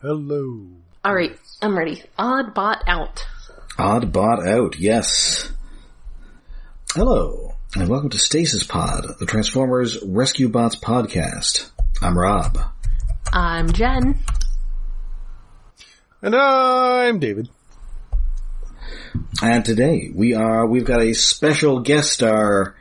Hello. All right, I'm ready. Odd bot out. Odd bot out, yes. Hello, and welcome to Stasis Pod, the Transformers Rescue Bots podcast. I'm Rob. I'm Jen. And I'm David. And today we are we've got a special guest star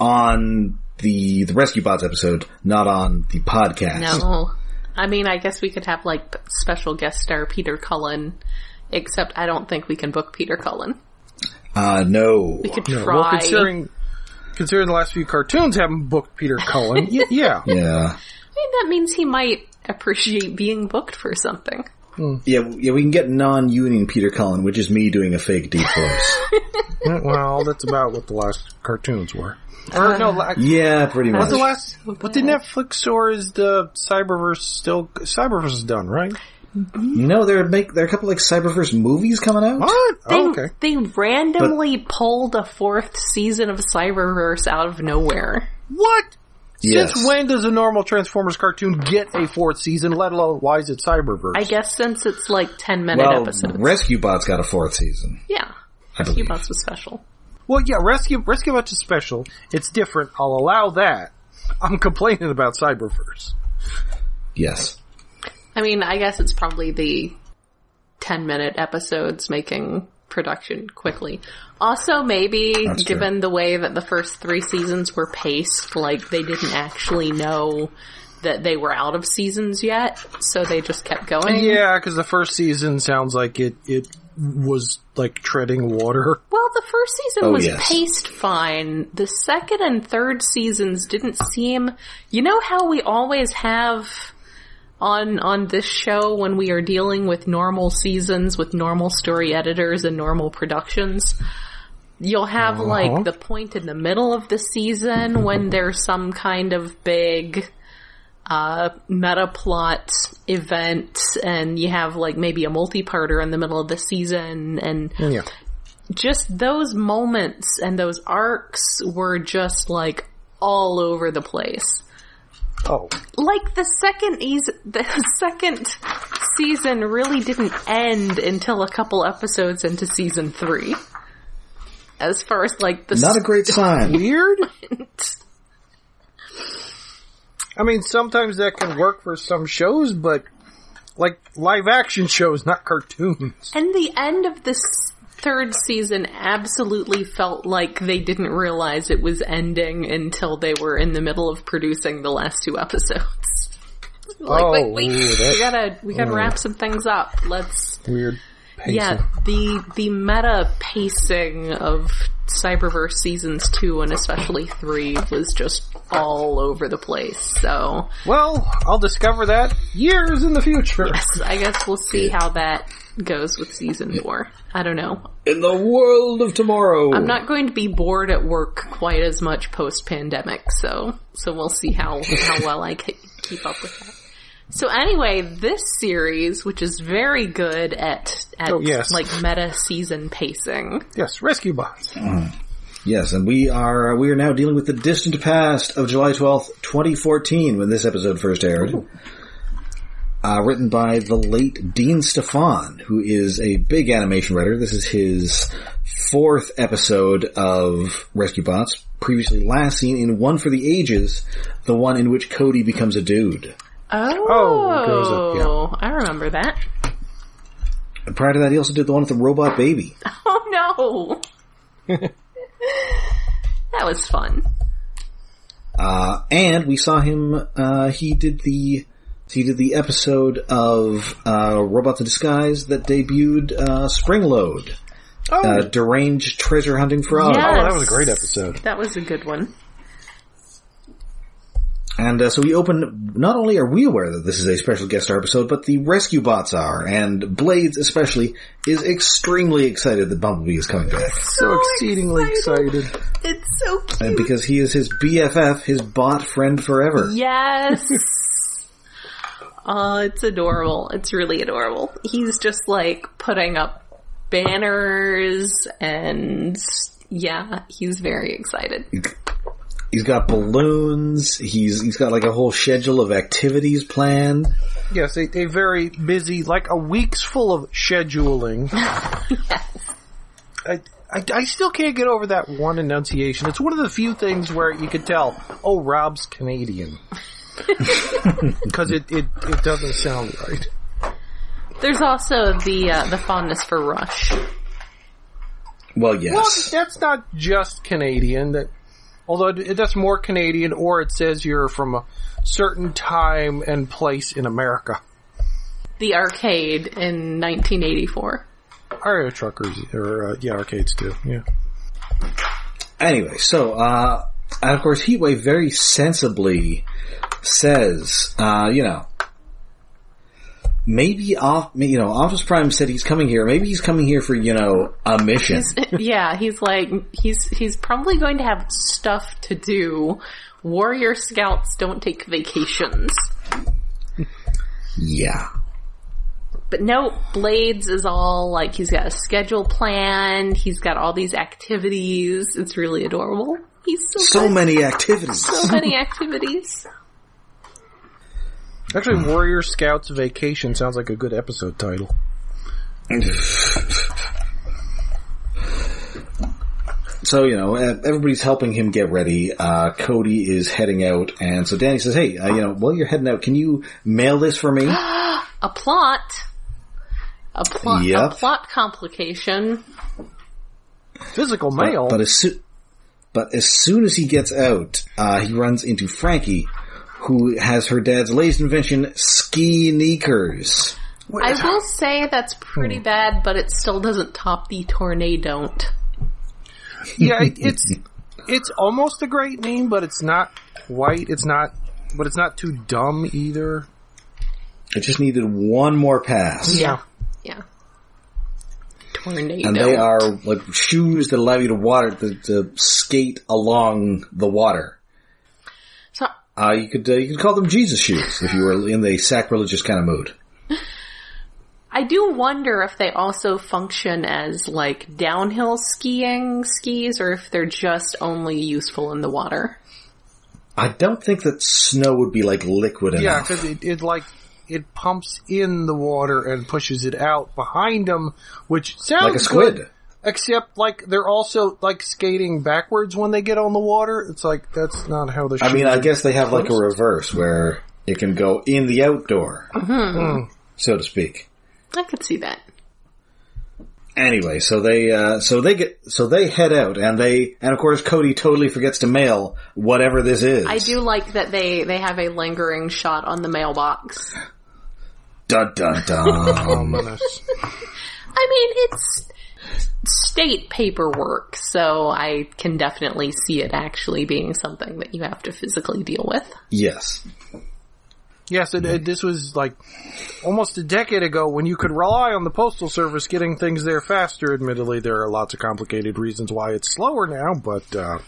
on the the Rescue Bots episode, not on the podcast. No, I mean, I guess we could have like special guest star Peter Cullen, except I don't think we can book Peter Cullen. Uh no. We could Yeah, try. well, considering considering the last few cartoons haven't booked Peter Cullen, y- yeah. Yeah. I mean, that means he might appreciate being booked for something. Yeah, yeah, we can get non-union Peter Cullen, which is me doing a fake deep voice. well, that's about what the last cartoons were. Or uh-huh. no, la- yeah, pretty much. what the last? What the Netflix or is the Cyberverse still? Cyberverse is done, right? Mm-hmm. You know, there make there are a couple like Cyberverse movies coming out. What? They, Oh, okay. they randomly pulled a fourth season of Cyberverse out of nowhere. What? Yes. Since when does a normal Transformers cartoon get a fourth season? Let alone why is it Cyberverse? I guess since it's like 10 minute Well, episodes. Rescue Bots got a fourth season, yeah. I believe. Cubos was special. Well, yeah, Rescue Rescue Bots is special. It's different. I'll allow that. I'm complaining about Cyberverse. Yes. I mean, I guess it's probably the 10 minute episodes making production quickly. Also, maybe That's true. given the way that the first three seasons were paced, like they didn't actually know that they were out of seasons yet, so they just kept going. Yeah, because the first season sounds like it it was like treading water. Well, the first season Oh, was yes. paced fine. The second and third seasons didn't seem. You know how we always have on on this show when we are dealing with normal seasons with normal story editors and normal productions. You'll have Uh-huh. like the point in the middle of the season when there's some kind of big uh, meta plot event and you have like maybe a multi-parter in the middle of the season and Yeah. just those moments and those arcs were just like all over the place. Oh, Like the second the second season really didn't end until a couple episodes into season three. As far as like the Not a great sign. weird. I mean, sometimes that can work for some shows, but like live action shows, not cartoons. And the end of this third season absolutely felt like they didn't realize it was ending until they were in the middle of producing the last two episodes. like, Oh, wait, wait, we gotta, we gotta wrap mm. some things up. Let's, Weird. Pacing. yeah, the, the meta pacing of Cyberverse seasons two and especially three was just all over the place. So, Well, I'll discover that years in the future. I guess we'll see how that goes with season four. I don't know. In the world of tomorrow. I'm not going to be bored at work quite as much post pandemic, so so we'll see how how well I ke- keep up with that. So anyway, this series, which is very good at at Oh, yes. like meta season pacing, Yes, rescue bots. Mm. Yes, and we are we are now dealing with the distant past of July twelfth, twenty fourteen, when this episode first aired. Uh, written by the late Dean Stefan, who is a big animation writer. This is his fourth episode of Rescue Bots. Previously last seen in One for the Ages, the one in which Cody becomes a dude. oh, Oh, it goes up, I remember that. And prior to that, he also did the one with the robot baby. Oh no, that was fun. Uh, and we saw him, uh, he did the, he did the episode of, uh, Robots in Disguise that debuted, uh, Springload. Oh, Uh, deranged treasure hunting frog. Yeah. oh, that was a great episode. That was a good one. And uh, so we open. Not only are we aware that this is a special guest star episode, but the rescue bots are, and Blades especially is extremely excited that Bumblebee is coming back, So exceedingly excited. It's so cute. and because he is his BFF, his bot friend forever. Yes. Oh, it's adorable. It's really adorable. He's just like putting up banners and yeah, he's very excited. He's got balloons. He's he's got like a whole schedule of activities planned. Yes, a, a very busy, like a week's full of scheduling. I, I, I still can't get over that one enunciation. It's one of the few things where you could tell, oh, Rob's Canadian. Because it, it, it doesn't sound right. There's also the uh, the fondness for Rush. Well, Well, yes. that's not just Canadian. That, although that's more Canadian, or it says you're from a certain time and place in America. The arcade in 1984. Our truckers, or uh, yeah, arcades too. Yeah. Anyway, so uh, and of course, Heatwave very sensibly says, uh, you know, maybe off, you know, Optimus Prime said he's coming here. Maybe he's coming here for you know a mission. yeah, he's like he's he's probably going to have stuff to do. Warrior Scouts don't take vacations. yeah. But no, Blades is all like he's got a schedule planned. He's got all these activities. It's really adorable. He's so So many activities. so many activities. Actually, Warrior Scouts Vacation sounds like a good episode title. So, you know, uh, everybody's helping him get ready. Uh, Cody is heading out, and so Danny says, hey, uh, you know, while you're heading out, can you mail this for me? A plot. A plot. A plot complication. Physical mail. But as, soo- but as soon as he gets out, uh, he runs into Frankie, who has her dad's latest invention, ski sneakers. I will say that's pretty Hmm. bad, but it still doesn't top the tornado. yeah, it's it's almost a great name, but it's not quite. It's not, but it's not too dumb either. It just needed one more pass. Yeah. Yeah. Tornado. And they are like shoes that allow you to water, to, to skate along the water. So, Uh, you could, uh, you could call them Jesus shoes if you were in the sacrilegious kind of mood. I do wonder if they also function as like downhill skiing skis or if they're just only useful in the water. I don't think that snow would be like liquid enough. Yeah, because it, it like it pumps in the water and pushes it out behind them, which sounds like a squid. good, except like they're also like skating backwards when they get on the water. It's like that's not how the. I mean, I guess they have like a reverse where it can go in the outdoor, so to speak. I could see that. Anyway, so they uh, so they get so they head out and they and of course Cody totally forgets to mail whatever this is. I do like that they, they have a lingering shot on the mailbox. Dun dun dun. Ominous. I mean, it's state paperwork, so I can definitely see it actually being something that you have to physically deal with. yes. Yes, it, it, this was like almost a decade ago when you could rely on the postal service getting things there faster. Admittedly, there are lots of complicated reasons why it's slower now, but uh,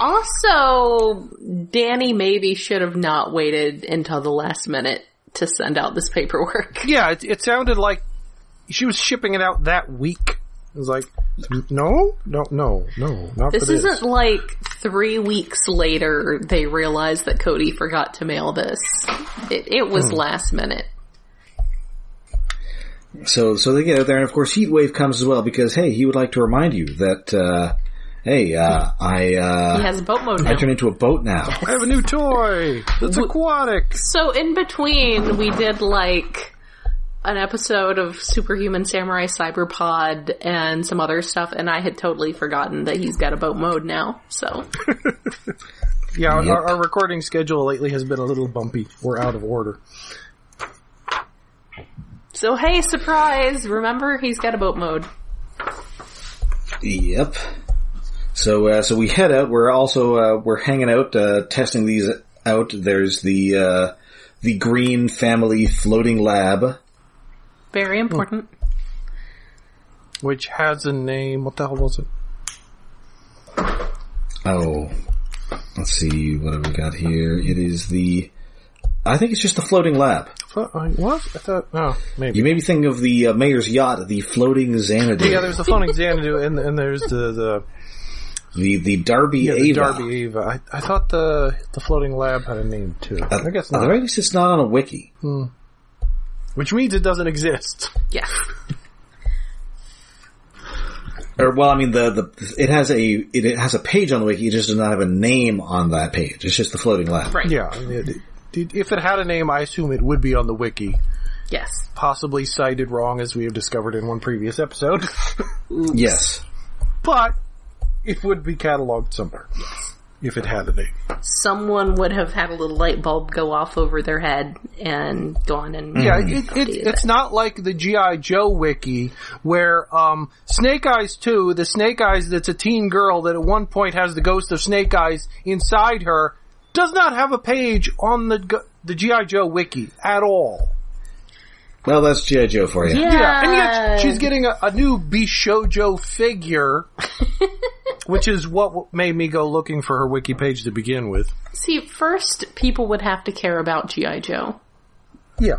Also, Danny maybe should have not waited until the last minute to send out this paperwork. yeah, it, it sounded like she was shipping it out that week. It was like, no, no, no, no, not This for this. isn't like three weeks later they realized that Cody forgot to mail this. It, it was last minute. So so they get out there and of course Heatwave comes as well because hey he would like to remind you that uh, hey uh, I uh, He has boat mode I now. turned into a boat now. I have a new toy. It's aquatic. So in between, we did like an episode of Superhuman Samurai Syber-Squad and some other stuff, and I had totally forgotten that he's got a boat mode now. So Yeah, Yep. our, our recording schedule lately has been a little bumpy. We're out of order. So hey, surprise! Remember, he's got a boat mode. Yep. So uh, so we head out. We're also uh, we're hanging out, uh, testing these out. There's the uh, the Green Family Floating Lab. Very important. Which has a name. What the hell was it? Oh, let's see what have we got here. It is the. I think it's just the floating lab. What? I- What? I thought. Oh, maybe. You may be thinking of the uh, mayor's yacht, the floating Xanadu. Yeah, there's the floating Xanadu, and, and there's the, the The the Darby Yeah, the Ava. Darby Ava. I, I thought the the floating lab had a name too. Uh, I guess At the not. very least, it's not on a wiki. Which means it doesn't exist. Yeah. Or well, I mean, the the it has a it, it has a page on the wiki. It just does not have a name on that page. It's just the floating lab. Right. Yeah. it- it- if it had a name, I assume it would be on the wiki. Yes. Possibly cited wrong, as we have discovered in one previous episode. Yes. but it would be cataloged somewhere. If it had a name. Someone would have had a little light bulb go off over their head and gone and Yeah, it, it, it's it. not like the G.I. Joe wiki where, um, Snake Eyes 2, the Snake Eyes that's a teen girl that at one point has the ghost of Snake Eyes inside her, does not have a page on the, the G.I. Joe wiki at all. Well, that's GI Joe for you. Yeah. Yeah, and yet she's getting a, a new Bishojo figure, which is what made me go looking for her wiki page to begin with. See, first people would have to care about G.I. Joe. Yeah.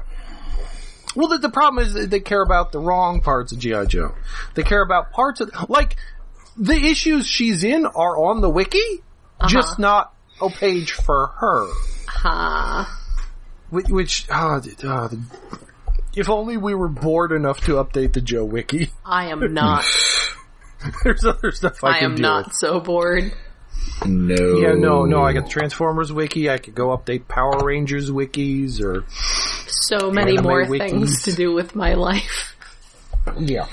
Well, the, the problem is that they care about the wrong parts of G.I. Joe. They care about parts of, like, the issues she's in are on the wiki, just not a page for her. Ha. Which, which ah, the- ah, the- if only we were bored enough to update the Joe wiki. I am not. There's other stuff I can do. I am not with. so bored. No. Yeah, no, no, I got Transformers wiki, I could go update Power Rangers wikis, or, So many Anime more wikis. things to do with my life. yeah.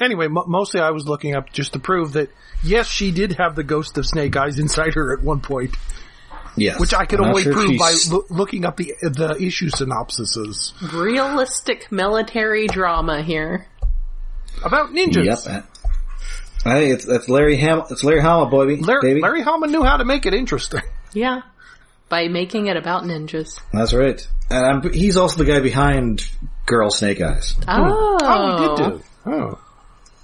Anyway, mo mostly I was looking up just to prove that, yes, she did have the ghost of Snake Eyes inside her at one point, Yes. which I could I'm only sure prove by she's- loo- looking up the the issue synopsises Realistic military drama here. about ninjas. Yep. Hey, it's that's Larry Ham. It's Larry Hama, baby. Larry, baby. Larry Hama knew how to make it interesting. Yeah. By making it about ninjas. That's right. And I'm, he's also the guy behind Girl Snake Eyes. Oh. Oh, he did do. Oh.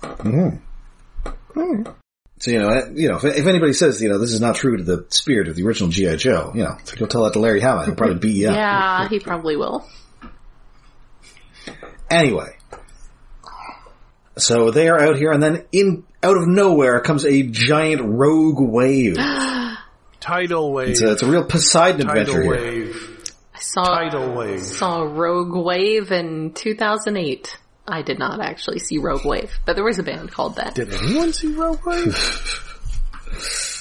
Mm-hmm. So you know, eh, you know, if, if anybody says you know this is not true to the spirit of the original GI Joe, you know, go tell that to Larry Hama. He'll probably beat you up. Yeah, he probably will. Anyway, so they are out here, and then in out of nowhere comes a giant rogue wave. Tidal wave. It's a, it's a real Poseidon adventure tidal here. wave. I saw Tidal wave. saw Rogue Wave in 2008. I did not actually see Rogue Wave, but there was a band called that. Did anyone see Rogue Wave?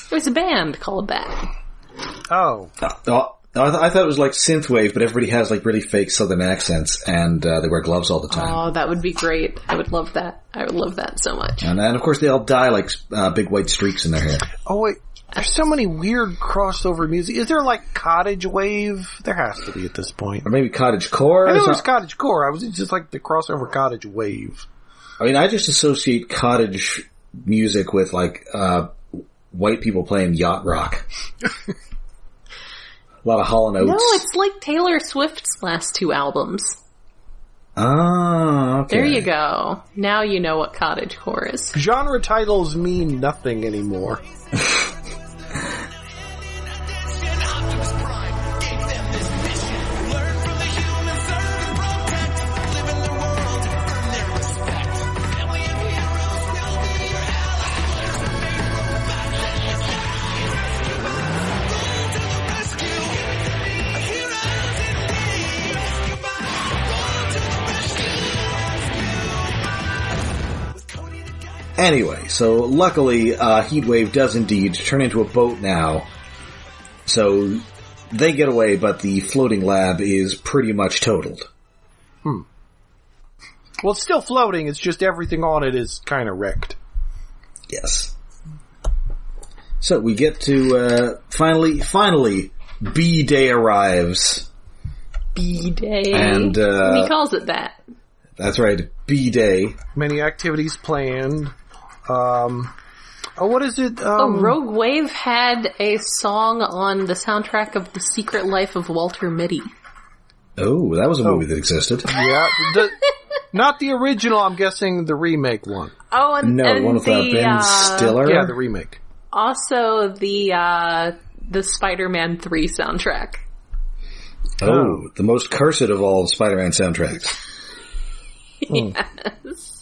There was a band called that. oh. Oh, I, th- I thought it was like synthwave, but everybody has like really fake Southern accents, and uh, they wear gloves all the time. Oh, that would be great. I would love that. I would love that so much. And, and of course, they all dye like uh, big white streaks in their hair. Oh wait, there's so many weird crossover music. Is there like cottage wave? There has to be at this point. Or maybe cottage core. I know there's cottage core. I was just like the crossover cottage wave. I mean, I just associate cottage music with like uh, white people playing yacht rock. A lot of Hall and Oates. No, it's like Taylor Swift's last two albums. Ah, okay. There you go. Now you know what cottage core is. Genre titles mean nothing anymore. Anyway, so luckily, uh, Heatwave does indeed turn into a boat now. So they get away, but the floating lab is pretty much totaled. Hmm. Well, it's still floating. It's just everything on it is kind of wrecked. Yes. So we get to uh, finally, finally, B Day arrives. B Day. And, uh, he calls it that. That's right, B Day. Many activities planned. Um, oh, what is it? Oh, Um, Rogue Wave had a song on the soundtrack of The Secret Life of Walter Mitty. Oh, that was a movie that existed. yeah, the, not the original. I'm guessing the remake one. Oh, and, No, and one with uh, the, Ben uh, Stiller. Yeah, the remake. Also, the uh, the Spider-Man Three soundtrack. Oh, the most cursed of all Spider-Man soundtracks. Yes.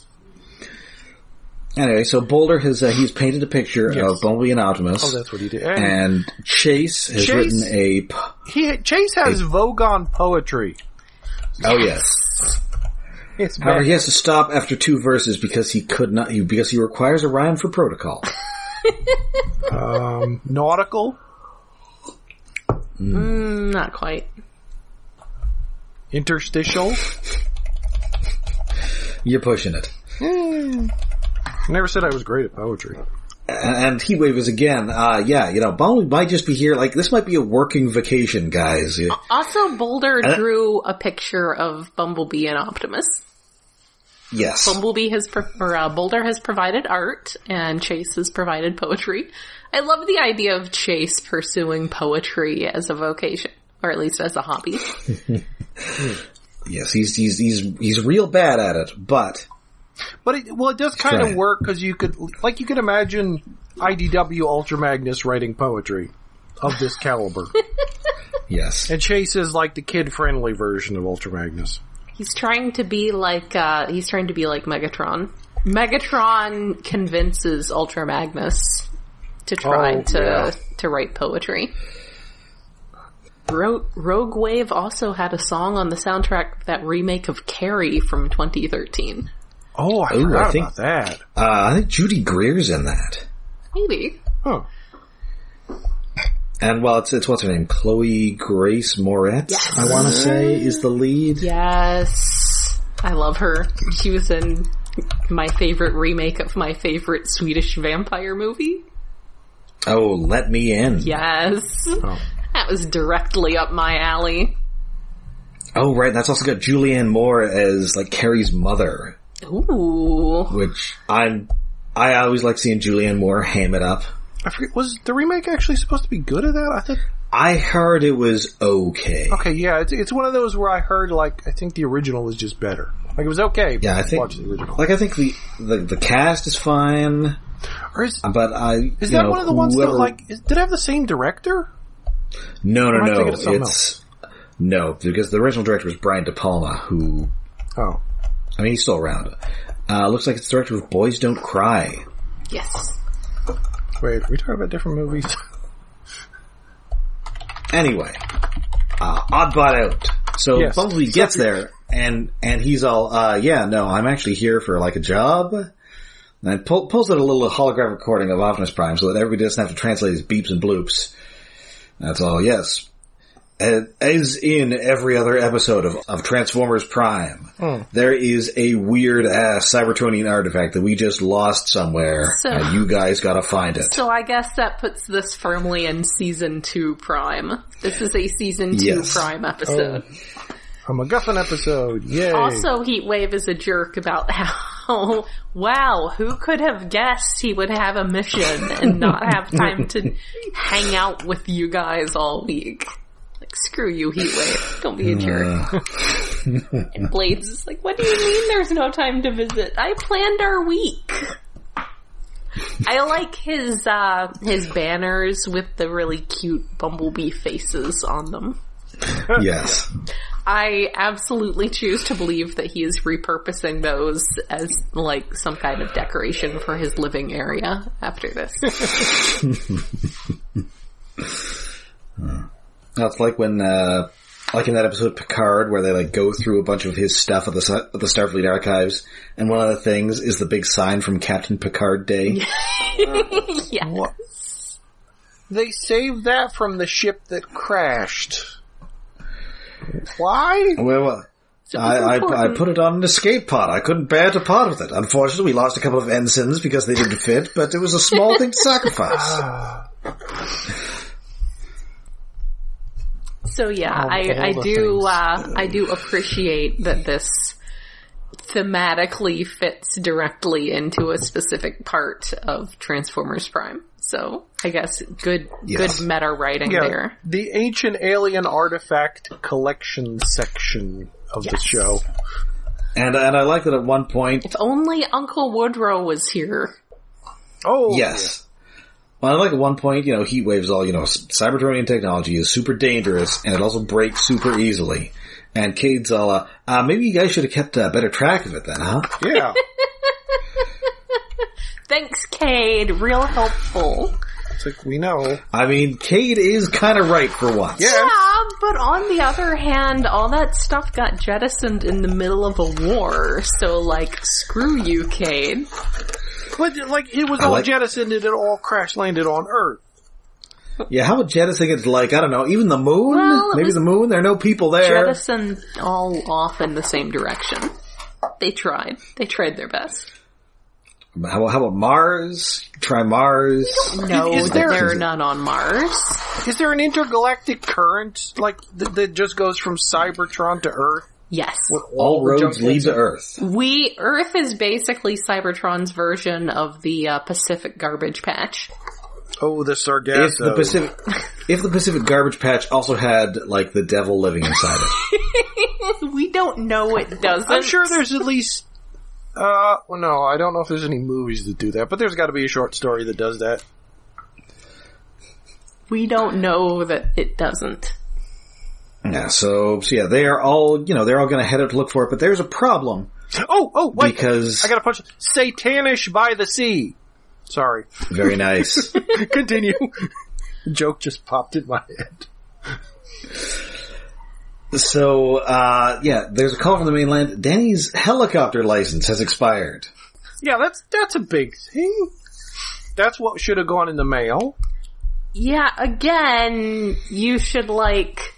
Anyway, so Boulder has uh, he's painted a picture Yes. of Bumblebee and Optimus. Oh, that's what he did. And, and Chase has Chase- written a. p- he Chase has Vogon poetry. Oh yes. It's However, he has to stop after two verses because he could not. He, because he requires a rhyme for protocol. um, nautical, Mm, not quite. interstitial. You're pushing it. I never said I was great at poetry. And Heatwave is again, uh, yeah, you know, Bumblebee might just be here, like, this might be a working vacation, guys. Also, Boulder Uh, drew a picture of Bumblebee and Optimus. Yes. Bumblebee has, pro- or uh, Boulder has provided art, and Chase has provided poetry. I love the idea of Chase pursuing poetry as a vocation, or at least as a hobby. Yes, he's, he's, he's, he's real bad at it, but, But it, well, it does kind of work because you could, like, you could imagine IDW Ultra Magnus writing poetry of this caliber, yes. and Chase is like the kid-friendly version of Ultra Magnus. He's trying to be like, uh, he's trying to be like Megatron. Megatron convinces Ultra Magnus to try Oh, to, yeah. to write poetry. Ro- Rogue Wave also had a song on the soundtrack of that remake of Carrie from 2013. Oh, I Ooh, forgot I think- about that. Uh, I think Judy Greer's in that. Maybe. Huh. And well, it's, it's what's her name? Chloe Grace Moretz, Yes. I want to say, is the lead. Yes. I love her. She was in my favorite remake of my favorite Swedish vampire movie. Oh, Let Me In. Yes. Oh. That was directly up my alley. Oh, right. That's also got Julianne Moore as, like, Carrie's mother, Ooh. which I'm, I always like seeing Julianne Moore ham it up. I forget, was the remake actually supposed to be good at that? I think. I heard it was okay. Okay, yeah, it's it's one of those where I heard like I think the original was just better. Like it was okay. Yeah, I think, watch the original. like, I think the, the, the cast is fine, Or is, but I, is that know, one of the ones that like is, did it have the same director? no, no, no, thinking of something it's, no, because the original director was Brian De Palma, who, Oh, I mean, he's still around. Uh, looks like it's the with Boys Don't Cry. Yes. wait, are we talking about different movies? Anyway, uh, Oddbot out. So Yes. Bumblebee gets there, and and he's all, uh, yeah, no, I'm actually here for like a job. And pull, pulls out a little holographic recording of Optimus Prime so that everybody doesn't have to translate his beeps and bloops. That's all, yes. Uh, As in every other episode of, of Transformers Prime, there is a weird ass Cybertronian artifact that we just lost somewhere, So- and you guys gotta find it. So I guess that puts this firmly in season two Prime. This is a season two Yes. Prime episode. A MacGuffin episode. Yay! Also, Heatwave is a jerk about how, wow, who could have guessed he would have a mission and not have time to hang out with you guys all week? Screw you, Heatwave. Don't be a jerk. Uh, And Blades is like, what do you mean there's no time to visit? I planned our week. I like his, uh, his banners with the really cute bumblebee faces on them. yes. I absolutely choose to believe that he is repurposing those as like some kind of decoration for his living area after this. That's like when, uh, like in that episode of Picard where they like go through a bunch of his stuff at the, at the Starfleet archives, and one of the things is the big sign from Captain Picard Day. yes. What? They saved that from the ship that crashed. Why? Well, well, I, I, I put it on an escape pod. I couldn't bear to part with it. Unfortunately, we lost a couple of ensigns because they didn't fit, but it was a small thing to sacrifice. So yeah, Of I, all I do, uh, I do appreciate that this thematically fits directly into a specific part of Transformers Prime. So I guess good, Yes. good meta writing Yeah, there. the ancient alien artifact collection section of the show. And, and I like that at one point, If only Uncle Woodrow was here. Oh, yes. Well, I like at one point, you know, Heatwave's all, you know, Cybertronian technology is super dangerous and it also breaks super easily. And Kade's all, uh, uh maybe you guys should have kept uh, better track of it then, huh? yeah. Thanks, Kade. Real helpful. It's like we know. I mean, Kade is kind of right for once. Yeah. Yeah, but on the other hand, all that stuff got jettisoned in the middle of a war, so like, screw you, Kade. But like it was I all like- jettisoned and it all crash landed on Earth. Yeah, how about jettisoning it's like, I don't know, even the moon? Well, Maybe the moon? There are no people there. Jettisoned all off in the same direction. They tried. They tried their best. How, how about Mars? Try Mars. No, Is there, there- are none on Mars. Is there an intergalactic current like th- that just goes from Cybertron to Earth? Yes. with All the roads lead to? Earth. We, Earth is basically Cybertron's version of the uh, Pacific garbage patch. Oh, the Sargasso. If the Pacific, if the Pacific garbage patch also had like the devil living inside it, we don't know it doesn't. I'm sure there's at least. Uh, well, no, I don't know if there's any movies that do that, but there's got to be a short story that does that. We don't know that it doesn't. Yeah. So, so yeah, they are all you know they're all going to head out to look for it, but there's a problem Oh, oh, wait! because I got to punch Satanish by the sea. Sorry, very nice. continue. Joke just popped in my head. So, uh, yeah, there's a call from the mainland. Danny's helicopter license has expired. Yeah, that's that's a big thing. That's what should have gone in the mail. Yeah, again, you should like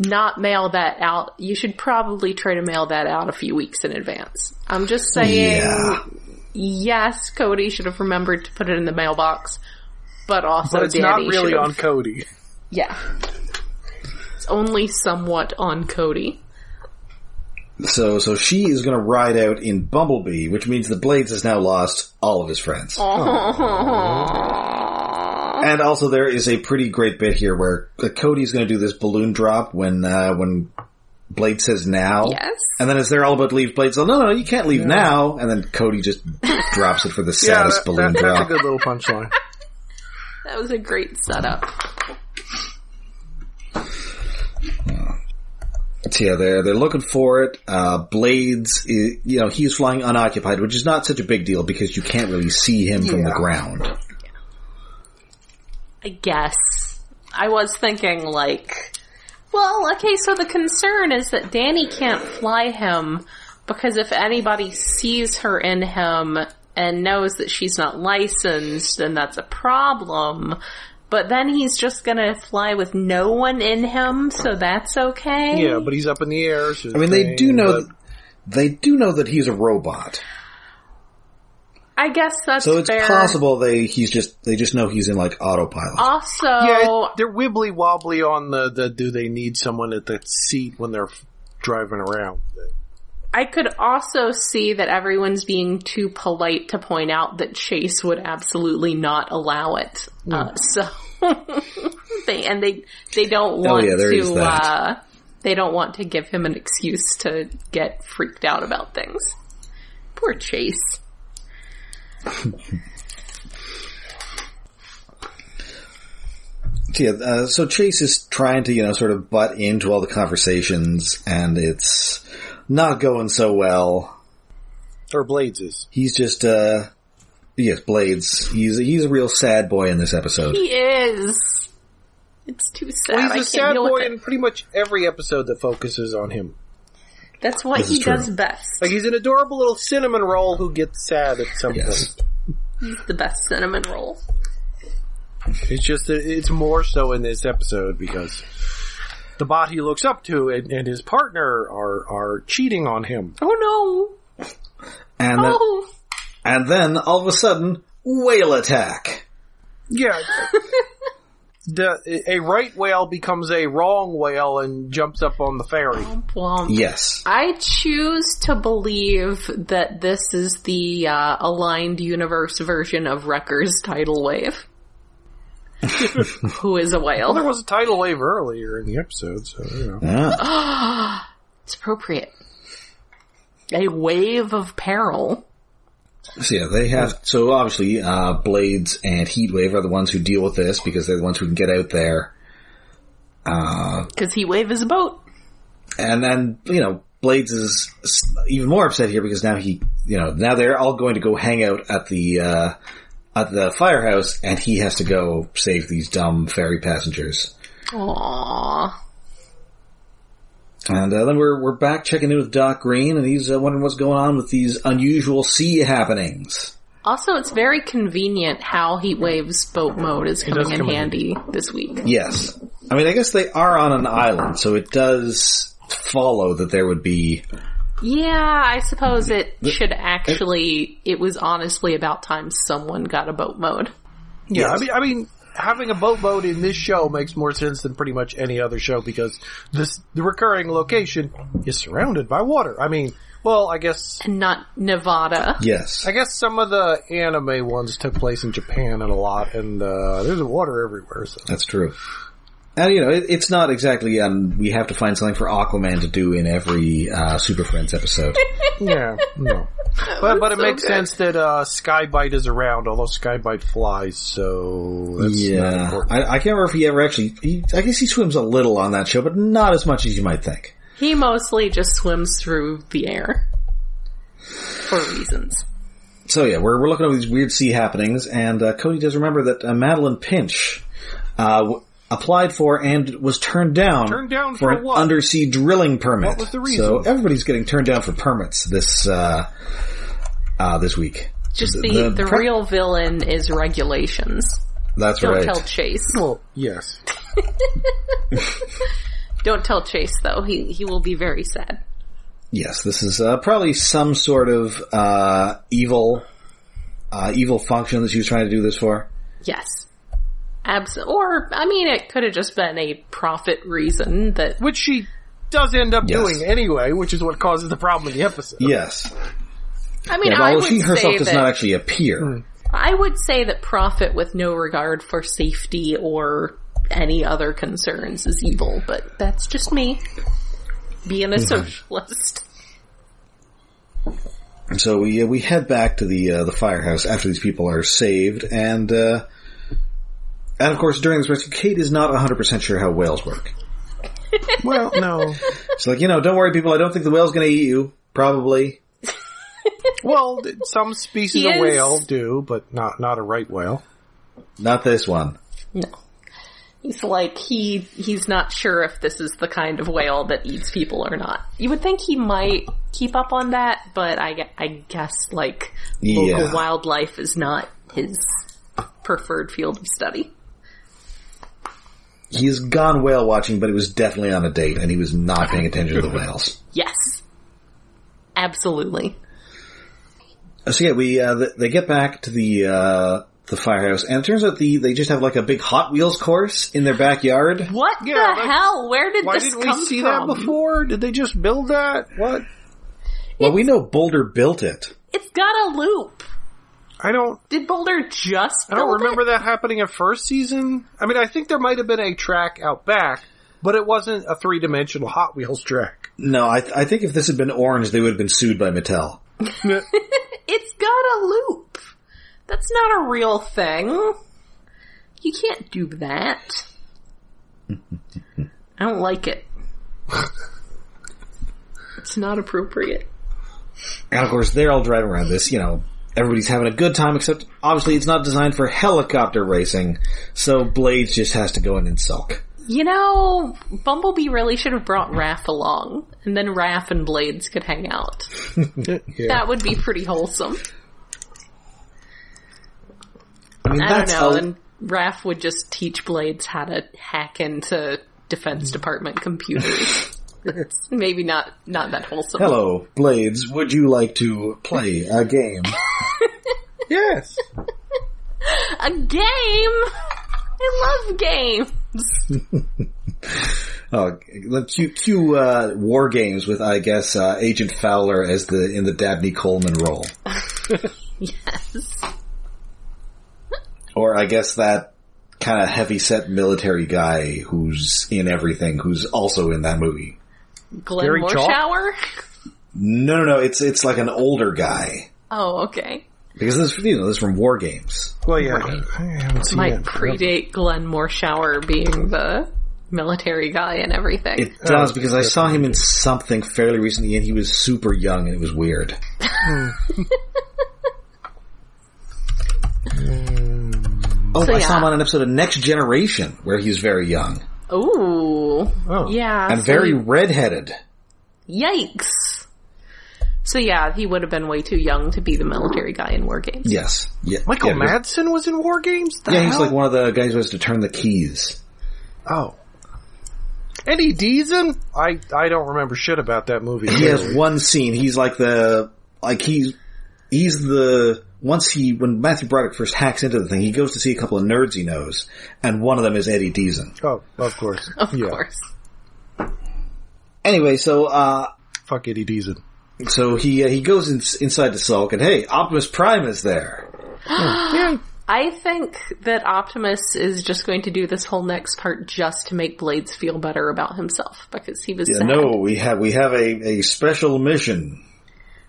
not mail that out. You should probably try to mail that out a few weeks in advance. I'm just saying, Yeah. yes, Cody should have remembered to put it in the mailbox, but also But it's not really on Cody. Yeah. It's only somewhat on Cody. So, so she is going to ride out in Bumblebee, which means the Blades has now lost all of his friends. And also, there is a pretty great bit here where uh, Cody's going to do this balloon drop when uh, when Blade says now. Yes. And then as they're all about to leave, Blade says, "No, no, you can't leave now." And then Cody just drops it for the Yeah, saddest that- balloon that- that's a drop. good little punchline. That was a great setup. So yeah, they're they're looking for it. Uh, Blades, i you know, he's flying unoccupied, which is not such a big deal because you can't really see him from the ground. I guess. I was thinking like, well, okay, so the concern is that Danny can't fly him because if anybody sees her in him and knows that she's not licensed, then that's a problem. But then he's just gonna fly with no one in him, so that's okay. Yeah, but he's up in the air. so I mean, they do know but- they do know that he's a robot, I guess that's so it's fair. possible they he's just they just know he's in like autopilot. Also, Yeah, they're wibbly wobbly on the, the do they need someone at the seat when they're driving around. I could also see that everyone's being too polite to point out that Chase would absolutely not allow it. Uh, so they and they they don't Oh, want yeah, there is to that. uh they don't want to give him an excuse to get freaked out about things. Poor Chase. So, yeah, uh, so Chase is trying to you know sort of butt into all the conversations, and it's not going so well. Or Blades is. He's just uh yes, Blades. He's he's a real sad boy in this episode. He is. It's too sad. Well, he's a can't sad boy in pretty much every episode that focuses on him. That's what This he does best. Like he's an adorable little cinnamon roll who gets sad at some Yes. point. He's the best cinnamon roll. It's just uh, it's more so in this episode because the bot he looks up to and, and his partner are are cheating on him. Oh And no! then, Oh! and then all of a sudden, whale attack. Yeah. the, a right whale becomes a wrong whale and jumps up on the ferry. Womp. Yes. I choose to believe that this is the uh, aligned universe version of Wrecker's tidal wave. Who is a Well, there was a tidal wave earlier in the episode, so you know. Yeah. It's appropriate. A wave of peril. So yeah, they have, so obviously, uh, Blades and Heatwave are the ones who deal with this because they're the ones who can get out there. Uh, Because Heatwave is a boat. and then, you know, Blades is even more upset here because now he, you know, now they're all going to go hang out at the, uh, at the firehouse and he has to go save these dumb ferry passengers. Aww. And uh, then we're we're back checking in with Doc Green, and he's uh, wondering what's going on with these unusual sea happenings. Also, it's very convenient how Heatwave's boat mode is coming in come in handy this week. Yes, I mean I guess they are on an island, so it does follow that there would be. Yeah, I suppose it should actually, it was honestly about time someone got a boat mode. Yeah, Yes. I mean, I mean, having a boat mode in this show makes more sense than pretty much any other show because this the recurring location is surrounded by water. I mean, well, I guess And not Nevada. Yes, I guess some of the anime ones took place in Japan and a lot, and uh, there's water everywhere. So that's true. And you know, it, it's not exactly. Um, we have to find something for Aquaman to do in every uh, Super Friends episode. yeah, no. But but it so makes good. sense that uh, Sky-Byte is around, although Sky-Byte flies, so that's not yeah, important. I, I can't remember if he ever actually. He, I guess he swims a little on that show, but not as much as you might think. He mostly just swims through the air. For reasons. So yeah, we're we're looking at these weird sea happenings, and uh, Cody does remember that uh, Madeline Pinch uh, w- applied for and was turned down. Turned down for, for an what? undersea drilling permit. What was the reason? So everybody's getting turned down for permits this uh, uh, this week. Just The- the, the the, pre- real villain is regulations. That's right. Don't tell Chase. Well, yes. Don't tell Chase though. He he will be very sad. Yes, this is uh, probably some sort of uh, evil uh, evil function that she was trying to do this for. Yes. Abs- or, I mean, it could have just been a profit reason that, Which she does end up Yes. doing anyway, which is what causes the problem in the episode. Yes, I mean, yeah, I although would she herself say does that, not actually appear. I would say that profit with no regard for safety or any other concerns is evil, but that's just me. Being a socialist. So we uh, we head back to the uh, the firehouse after these people are saved, and uh, and of course during this rescue, Kade is not hundred percent sure how whales work. Well, no. She's like, you know, don't worry, people. I don't think the whale's going to eat you. Probably. Well, some species He of is- whale do, but not not a right whale. Not this one. No. He's like, he, he's not sure if this is the kind of whale that eats people or not. You would think he might keep up on that, but I, I guess, like, local Yeah. wildlife is not his preferred field of study. He's gone whale watching, but it was definitely on a date, and he was not paying attention to the whales. Yes. Absolutely. So yeah, we uh, they get back to the uh, the firehouse, and it turns out the they just have like a big Hot Wheels course in their backyard. What Yeah, the like, hell? Where did Why this didn't we come see from? that before? Did they just build that? What? Well, we know Boulder built it. It's got a loop. I don't. Did Boulder just I don't remember it? that happening at first season. I mean, I think there might have been a track out back, but it wasn't a three dimensional Hot Wheels track. No, I, th- I think if this had been orange, they would have been sued by Mattel. It's got a loop. That's not a real thing. You can't do that. I don't like it. It's not appropriate. And of course, they're all driving around this, you know, everybody's having a good time, except obviously it's not designed for helicopter racing, so Blades just has to go in and sulk. You know, Bumblebee really should have brought Raph along, and then Raph and Blades could hang out. yeah. That would be pretty wholesome. I mean, I don't know, a- and Raph would just teach Blades how to hack into Defense Department computers. It's maybe not not that wholesome. Hello, Blades, would you like to play a game? Yes. A game. I love games. Oh, let's cue, cue uh, war games with, I guess, uh, Agent Fowler as the in the Dabney Coleman role, Yes. or I guess that kind of heavy set military guy who's in everything, who's also in that movie. Glenn Gary Morshower. No, no, no, it's it's like an older guy Oh, okay. Because this you know this is from War Games. Well, yeah. Right. I haven't seen Might it. predate Glenn Morshower being the military guy and everything. It oh, does because I saw him in something fairly recently, and he was super young, and it was weird. Hmm. Oh, So, I saw him on an episode of Next Generation where he's very young Ooh. Oh. Yeah. and so very he- redheaded. Yikes. So yeah, he would have been way too young to be the military guy in War Games. Yes. Yeah. Michael yeah, he was- Madsen was in War Games? The Yeah, he's hell? like one of the guys who has to turn the keys. Oh. Eddie Deezen? I, I don't remember shit about that movie. He has one scene. He's like the like he's he's the once he when Matthew Broderick first hacks into the thing, he goes to see a couple of nerds he knows, and one of them is Eddie Deezen. Oh, of course. Of yeah. course. Anyway, so uh Fuck Eddie Deezen. So he uh, he goes in, inside the Sulk, and hey, Optimus Prime is there. Yeah. I think that Optimus is just going to do this whole next part just to make Blades feel better about himself because he was Yeah, sad. no, we have we have a, a special mission.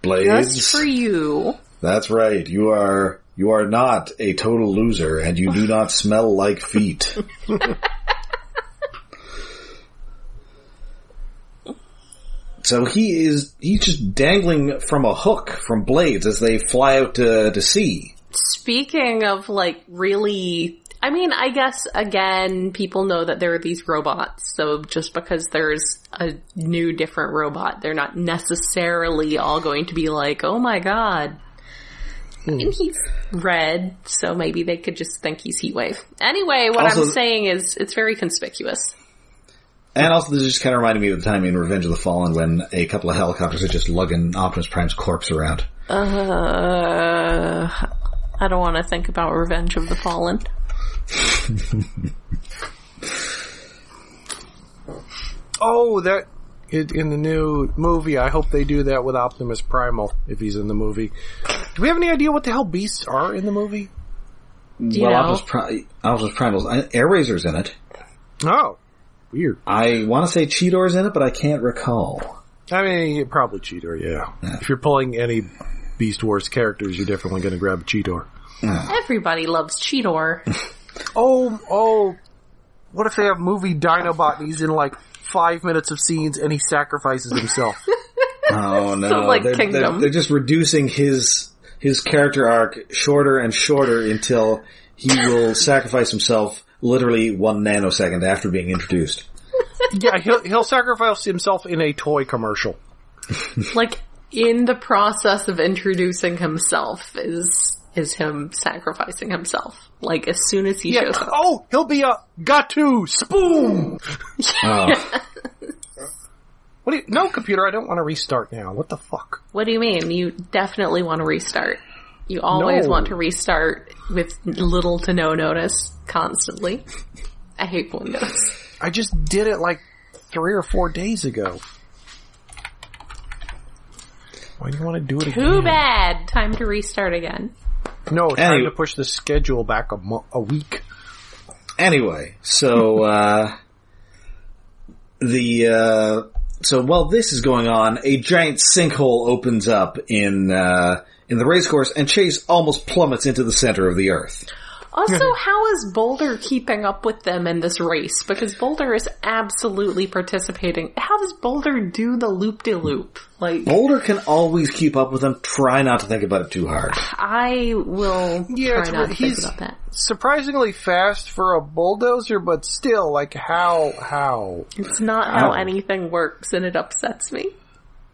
Blades. Just for you. That's right. You are you are not a total loser, and you do not smell like feet. so he is he's just dangling from a hook from blades as they fly out to, to sea. Speaking of like really, I mean, I guess again, people know that there are these robots. So just because there's a new different robot, they're not necessarily all going to be like, oh my god. And he's red, so maybe they could just think he's Heatwave. Anyway, what Also- I'm saying is it's very conspicuous. And also, this just kind of reminded me of the time in Revenge of the Fallen when a couple of helicopters are just lugging Optimus Prime's corpse around. Uh, I don't want to think about Revenge of the Fallen. Oh, that in in the new movie. I hope they do that with Optimus Primal if he's in the movie. Do we have any idea what the hell beasts are in the movie? you well, know? Optimus, Pri- Optimus Primal's Airazor's in it. Oh, weird. I want to say Cheetor's in it, but I can't recall. I mean, probably Cheetor. Yeah. If you're pulling any Beast Wars characters, you're definitely going to grab Cheetor. Everybody loves Cheetor. Oh, oh. What if they have movie Dinobot and he's in like five minutes of scenes and he sacrifices himself? Oh no! So, like, they're, Kingdom. They're, they're just reducing his his character arc shorter and shorter until he will sacrifice himself literally one nanosecond after being introduced. yeah, he'll he'll sacrifice himself in a toy commercial. like in the process of introducing himself is is him sacrificing himself. Like as soon as he Yeah. shows up. Oh, he'll be a got to spoon. Oh, What do you, no computer, I don't want to restart now. What the fuck? What do you mean? You definitely want to restart. You always No. want to restart with little to no notice constantly. I hate Windows. I just did it like three or four days ago. Why do you want to do it again? Too bad. Time to restart again. No, trying Anyway. to push the schedule back a, mo- a week. anyway, so uh, the uh, so while this is going on, a giant sinkhole opens up in uh, in the racecourse, and Chase almost plummets into the center of the Earth. Also, how is Boulder keeping up with them in this race? Because Boulder is absolutely participating. How does Boulder do the loop de loop? Like, Boulder can always keep up with them. Try not to think about it too hard. I will Yeah, try not to think he's- about that. Surprisingly fast for a bulldozer, but still, like how how? It's not how Oh. anything works, and it upsets me.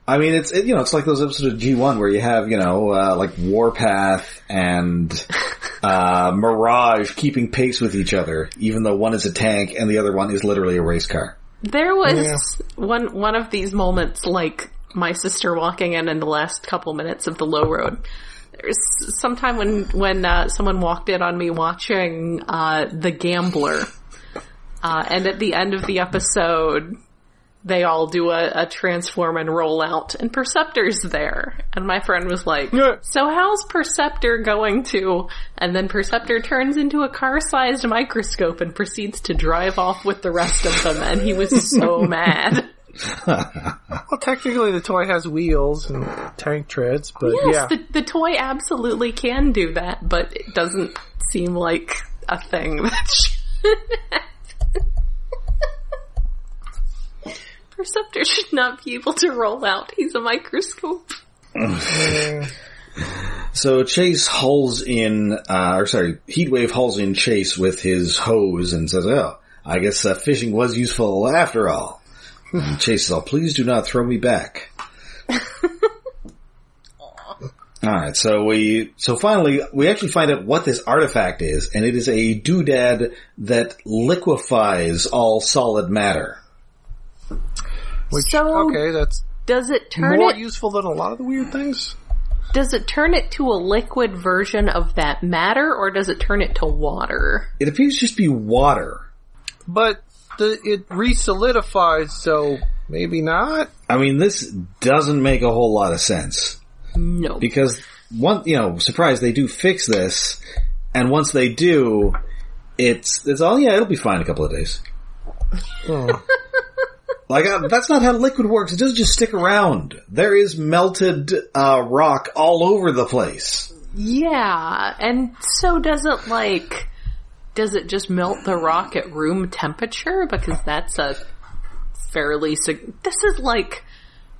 I mean, it's it, you know, it's like those episodes of G one where you have you know uh, like Warpath and uh, Mirage keeping pace with each other, even though one is a tank and the other one is literally a race car. There was one one of these moments, like my sister walking in in the last couple minutes of the low road. There's sometime when when uh, someone walked in on me watching uh, The Gambler, uh, and at the end of the episode, they all do a, a transform and roll out, and Perceptor's there, and my friend was like, Yeah. "So how's Perceptor going to?" And then Perceptor turns into a car-sized microscope and proceeds to drive off with the rest of them, and he was so mad. Well, technically, the toy has wheels and tank treads, but Yes, yeah, the, the toy absolutely can do that, but it doesn't seem like a thing that should happen. Perceptor should not be able to roll out. He's a microscope. So Chase hauls in, uh, or sorry, Heatwave hauls in Chase with his hose and says, "Oh, I guess uh, fishing was useful after all." And Chase says, all, "Please do not throw me back." all right, so we so finally we actually find out what this artifact is, and it is a doodad that liquefies all solid matter. Which, So- okay, that's Does it turn more it? useful than a lot of the weird things. Does it turn it to a liquid version of that matter, or does it turn it to water? It appears to just be water. But the, it re-solidifies, so maybe not. I mean, this doesn't make a whole lot of sense. No. because one, you know, surprise, they do fix this, and once they do, it's it's all yeah, it'll be fine in a couple of days. Oh. Like uh, that's not how liquid works. It doesn't just stick around. There is melted uh, rock all over the place. Yeah, and so does it like, does it just melt the rock at room temperature? Because that's a fairly, sig- this is like,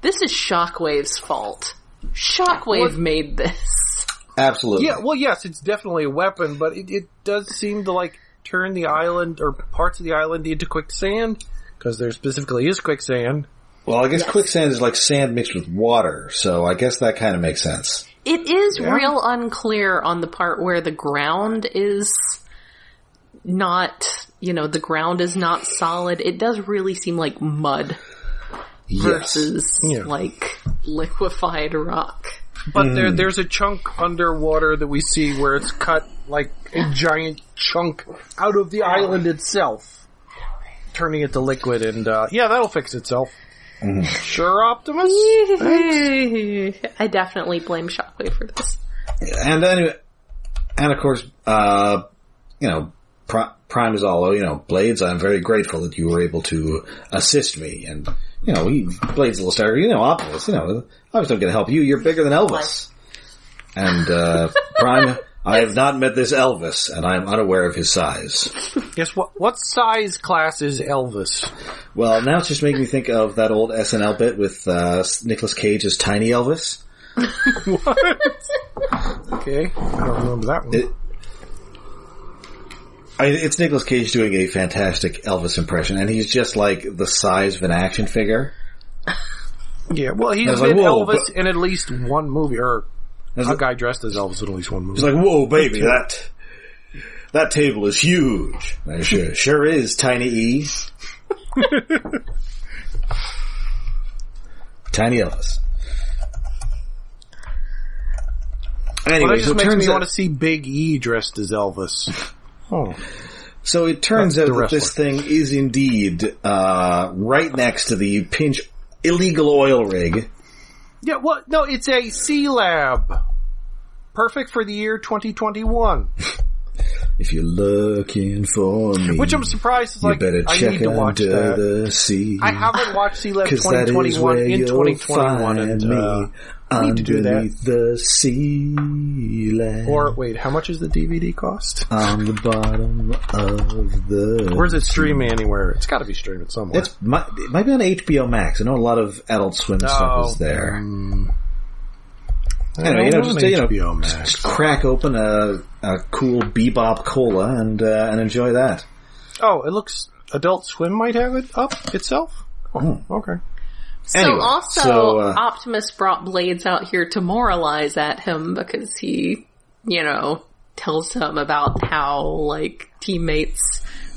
this is Shockwave's fault. Shockwave What- made this. Absolutely. Yeah, well, yes, it's definitely a weapon, but it, it does seem to like turn the island or parts of the island into quicksand because there specifically is quicksand. Well, I guess quicksand is like sand mixed with water, so I guess that kind of makes sense. It is Yeah. real unclear on the part where the ground is not, you know, the ground is not solid. It does really seem like mud Yes. versus Yeah. like liquefied rock. But there, hmm. there's a chunk underwater that we see where it's cut like a giant chunk out of the island itself, turning it to liquid, and uh, yeah, that'll fix itself. Sure, Optimus. I definitely blame Shockwave for this. And anyway, and of course, uh, you know, Pri- Prime is all, you know, Blades, I'm very grateful that you were able to assist me. And, you know, he, Blades a little star, you know, Optimus, you know, I was not going to help you. You're bigger than Elvis. And, uh, Prime, I have not met this Elvis, and I am unaware of his size. Guess what? What size class is Elvis? Well, now it's just making me think of that old SNL bit with, uh, Nicolas Cage as Tiny Elvis. what? Okay, I don't remember that one. It, I, it's Nicolas Cage doing a fantastic Elvis impression, and he's just like the size of an action figure. yeah, well, he's like, been whoa, Elvis but- in at least one movie, or It's a guy dressed as Elvis in at least one movie. it's like, whoa, baby, that that table is huge. Uh, Sure, sure is, Tiny E. Tiny Elvis. Anyway, that so just it makes turns me out, want to see Big E dressed as Elvis. Oh, so it turns The out that this thing is indeed uh, right next to the pinch illegal oil rig. Yeah. Well, no, it's a Sealab, perfect for the year 2021. If you're looking for me, Which I'm surprised. Is like better I need to watch that. the sea. I haven't watched Sealab 'Cause that is 2021 in 2021, and uh, I need to do that. underneath the sea land. Or wait, how much does the DVD cost? on the bottom of the. Where's it streaming anywhere? It's got to be streaming somewhere. It's mi- it might be on HBO Max. I know a lot of Adult Swim stuff Oh, is there. mm. Anyway, you know, just you know, HBO Max. just crack open a, a cool Bebop cola and uh, and enjoy that. Oh, it looks Adult Swim might have it up itself. Oh, okay. So Anyway, also, so, uh, Optimus brought Blades out here to moralize at him because he, you know, tells him about how, like, teammates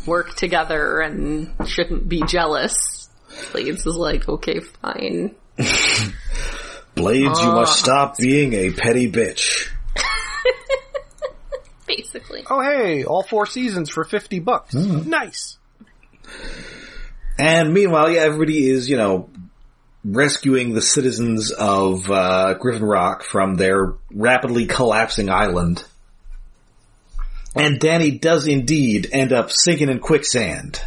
work together and shouldn't be jealous. Blades is like, okay, fine. Blades, you Ah. must stop being a petty bitch. Basically. Oh, hey, all four seasons for fifty bucks. Nice. And meanwhile, yeah, everybody is, you know, rescuing the citizens of uh, Griffin Rock from their rapidly collapsing island. And Danny does indeed end up sinking in quicksand.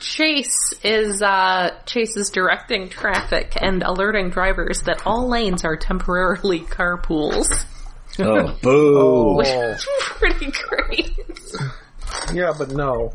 Chase is, uh, Chase is directing traffic and alerting drivers that all lanes are temporarily carpools. Oh, boo! Which Oh. is pretty great. Yeah, but no.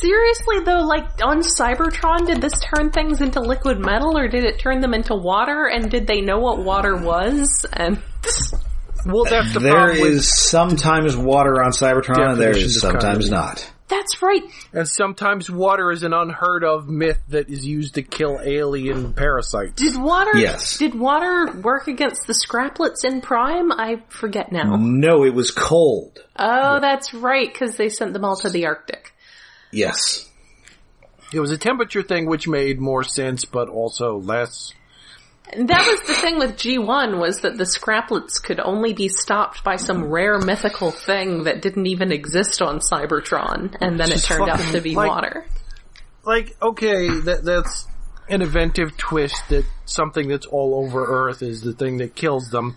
Seriously though, like on Cybertron, did this turn things into liquid metal or did it turn them into water? And did they know what water was? And Well, that's the There problem is sometimes water on Cybertron, and there Definitions is of sometimes not. that's right. And sometimes water is an unheard of myth that is used to kill alien parasites. Did water? Yes. Did water work against the scraplets in Prime? I forget now. No, it was cold. Oh, that's right, because they sent them all to the Arctic. Yes. It was a temperature thing which made more sense, but also less. And that was the thing with G1 was that the scraplets could only be stopped by some rare mythical thing that didn't even exist on Cybertron, and then it Just turned out to be like- water. Like, okay, that that's an inventive twist that something that's all over Earth is the thing that kills them.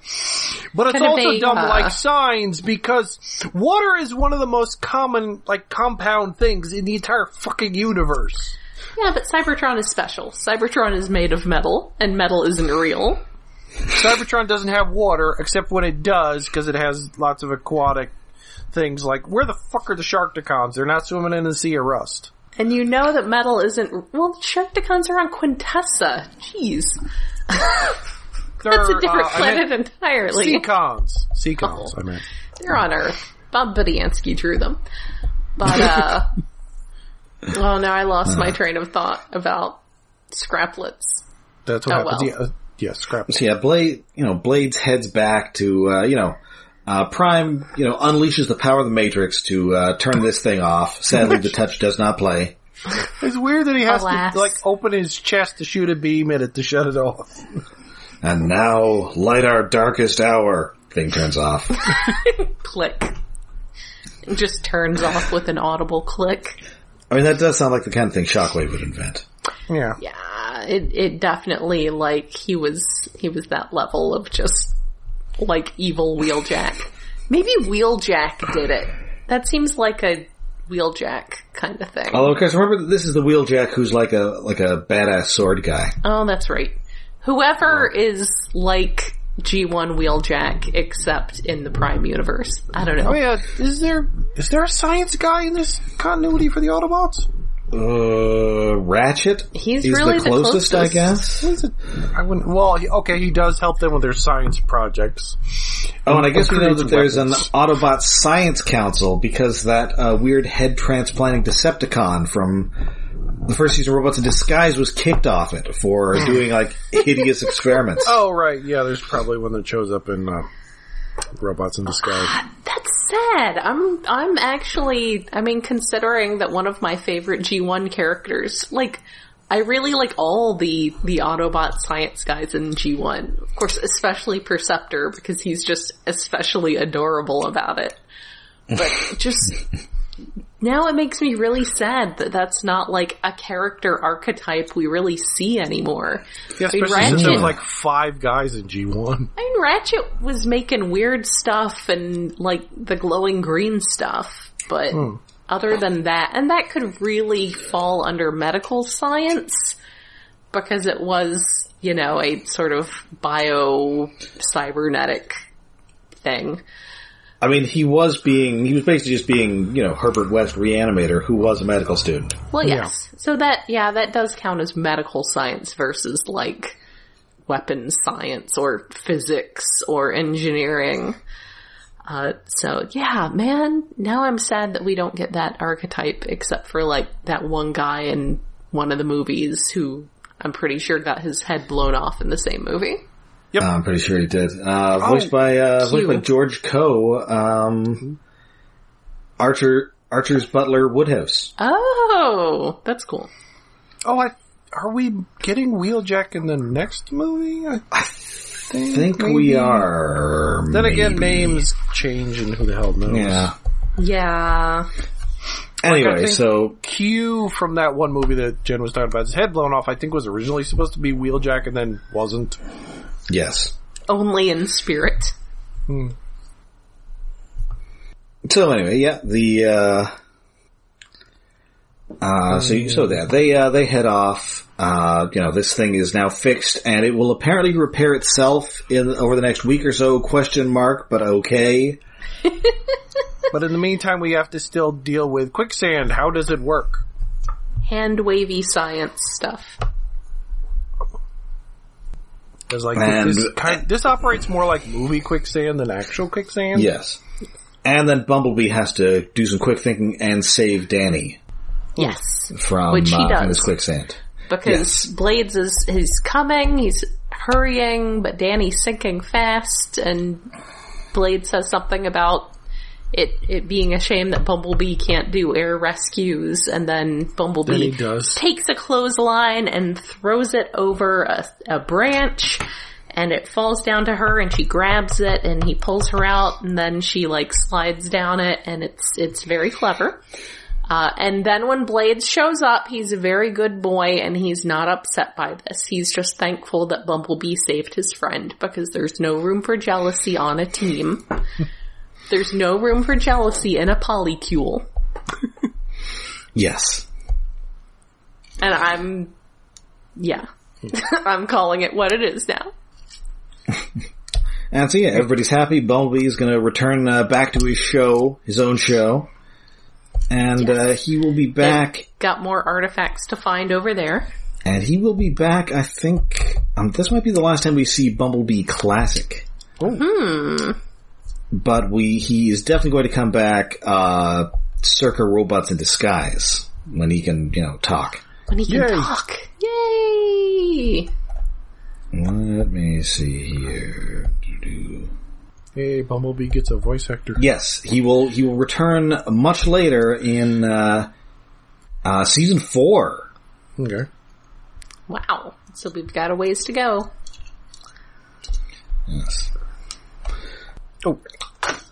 But it's also a, dumb uh, like signs because water is one of the most common, like, compound things in the entire fucking universe. Yeah, but Cybertron is special. Cybertron is made of metal, and metal isn't real. Cybertron doesn't have water, except when it does, because it has lots of aquatic things like, where the fuck are the Sharkticons? They're not swimming in the Sea of Rust. And you know that metal isn't, well, Sharkticons are on Quintessa. Jeez. That's a different uh, I planet entirely. Seacons. Seacons, Oh. I meant. They're on Earth. Bob Budiansky drew them. But, uh, oh no, I lost my train of thought about scraplets. That's what Oh, happens. well. Yeah, uh, yeah, scrap. So yeah, Blade, you know, Blades heads back to, uh, you know, uh, Prime, you know, unleashes the power of the Matrix to, uh, turn this thing off. Sadly, the touch does not play. It's weird that he has Alas. to like open his chest to shoot a beam at it to shut it off. And now, light our darkest hour. Thing turns off. Click. It just turns off with an audible click. I mean, that does sound like the kind of thing Shockwave would invent. Yeah. Yeah, it, it definitely, like, he was, he was that level of just, like, evil Wheeljack. Maybe Wheeljack did it. That seems like a Wheeljack kind of thing. Although, of course, remember that this is the Wheeljack who's like a, like a badass sword guy. Oh, that's right. Whoever is like G1 Wheeljack except in the Prime universe. I don't know. Oh yeah, is there is there a science guy in this continuity for the Autobots? Uh, Ratchet He's is really the the closest, I guess. I wouldn't. Well, okay, he does help them with their science projects. Oh, and I guess we know that there's an weapons. Autobot Science Council because that uh, weird head transplanting Decepticon from the first season of Robots in Disguise was kicked off it for doing like hideous experiments. Oh right, yeah. There's probably one that shows up in uh, Robots in Disguise. Ah, that's sad. I'm I'm actually I mean considering that one of my favorite G1 characters like I really like all the the Autobot science guys in G1. Of course, especially Perceptor because he's just especially adorable about it. But just now it makes me really sad that that's not like a character archetype we really see anymore. Yeah, I mean, especially since Ratchet- there's like five guys in G1. I mean, Ratchet was making weird stuff and like the glowing green stuff, but hmm. other than that, and that could really fall under medical science because it was, you know, a sort of bio cybernetic thing. I mean, he was being, he was basically just being, you know, Herbert West reanimator who was a medical student. Well, Yeah. yes. So that, yeah, that does count as medical science versus like weapons science or physics or engineering. Uh, so yeah, man, now I'm sad that we don't get that archetype except for like that one guy in one of the movies who I'm pretty sure got his head blown off in the same movie. Yep. Uh, I'm pretty sure he did. Uh, voiced Oh, by, uh, voiced by. George Coe, um, Archer, Archer's butler Woodhouse. Oh, that's cool. Oh, I, are we getting Wheeljack in the next movie? I I think, think maybe. we are. Then again, names change and who the hell knows. Yeah. Yeah. Anyway, think- so Q from that one movie that Jen was talking about, his head blown off, I think was originally supposed to be Wheeljack and then wasn't. Yes. Only in spirit. So anyway, yeah, the uh, uh, so you- so that they uh, they head off. Uh, you know, this thing is now fixed, and it will apparently repair itself in over the next week or so. Question mark, but okay. But in the meantime, we have to still deal with quicksand. How does it work? hand wavy science stuff. Because like And- this kind, this operates more like movie quicksand than actual quicksand. Yes. And then Bumblebee has to do some quick thinking and save Danny Yes. from, Which he uh, does. this quicksand. Because Yes. Blades is he's coming, he's hurrying, but Danny's sinking fast, and Blade says something about it it being a shame that Bumblebee can't do air rescues, and then Bumblebee takes a clothesline and throws it over a, a branch. And it falls down to her and she grabs it and he pulls her out and then she like slides down it and it's, it's very clever. Uh, and then when Blades shows up, he's a very good boy and he's not upset by this. He's just thankful that Bumblebee saved his friend because there's no room for jealousy on a team. there's no room for jealousy in a polycule. Yes. And I'm, yeah. I'm calling it what it is now. And so yeah, everybody's happy. Bumblebee is going to return uh, back to his show, his own show, and uh, he will be back. Got more artifacts to find over there. And he will be back. I think um, this might be the last time we see Bumblebee Classic. Hmm. But we he is definitely going to come back. Uh, circa robots in disguise when he can you know talk. When he can Yay. talk. Yay! Let me see here. Hey, Bumblebee gets a voice actor. Yes, he will. He will return much later in uh, uh, season four. Okay. Wow. So we've got a ways to go. Yes. Oh,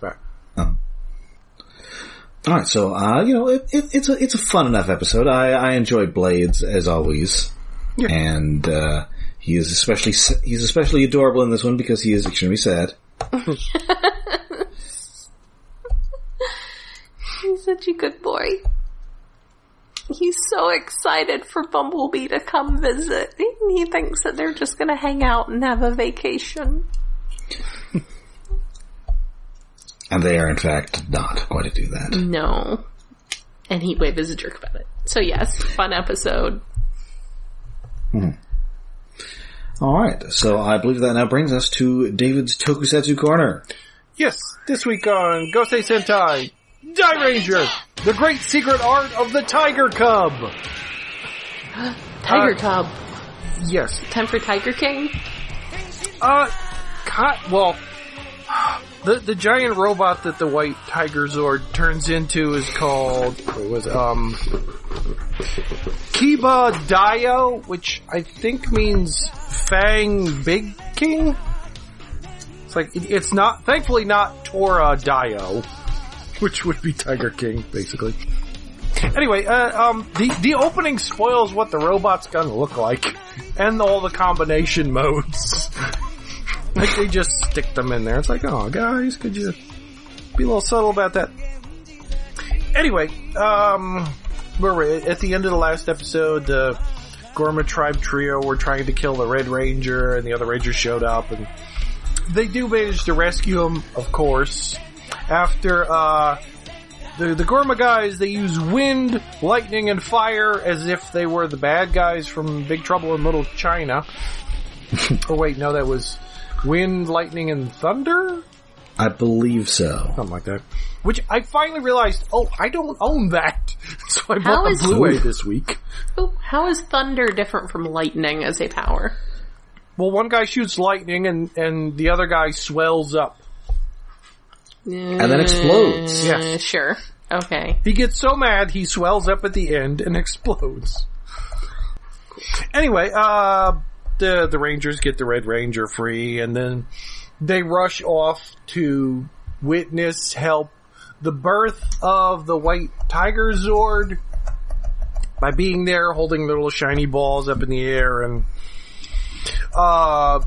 back. All right, so uh, you know it, it, it's a it's a fun enough episode. I, I enjoy Blades as always, Yeah. and uh, he is especially he's especially adorable in this one because he is extremely sad. He's such a good boy. He's so excited for Bumblebee to come visit. He thinks that they're just gonna hang out and have a vacation. And they are in fact not going to do that. No. And Heatwave is a jerk about it. So yes, fun episode. All right, so I believe that now brings us to David's Tokusatsu corner. Yes, this week on Gosei Sentai, Dairanger, the great secret art of the Tiger Cub. Tiger Uh, Cub. Yes. Time for Tiger King? Uh, co- well, the the giant robot that the white Tiger Zord turns into is called what was it, um Kibadaioh, which I think means Fang Big King. It's like it, it's not, thankfully not Tora Dio, which would be Tiger King basically. Anyway, uh, um, the the opening spoils what the robot's gonna look like, and all the combination modes. Like they just stick them in there. It's like, oh, guys, could you be a little subtle about that? Anyway, um, were we? At the end of the last episode, the Gorma tribe trio were trying to kill the Red Ranger, and the other Rangers showed up, and they do manage to rescue him, of course. After uh, the the Gorma guys, they use wind, lightning, and fire as if they were the bad guys from Big Trouble in Little China. oh wait, no, that was wind, lightning, and thunder, I believe so. something like that. Which I finally realized, oh, I don't own that, so I How bought is- the Blu-ray this week. Oh, how is thunder different from lightning as a power? Well, one guy shoots lightning, and and the other guy swells up. And then explodes. Yes. Uh, sure. Okay. He gets so mad he swells up at the end and explodes. Anyway, uh, the the Rangers get the Red Ranger free, and then they rush off to witness help the birth of the White Tiger Zord by being there, holding their little shiny balls up in the air, and uh,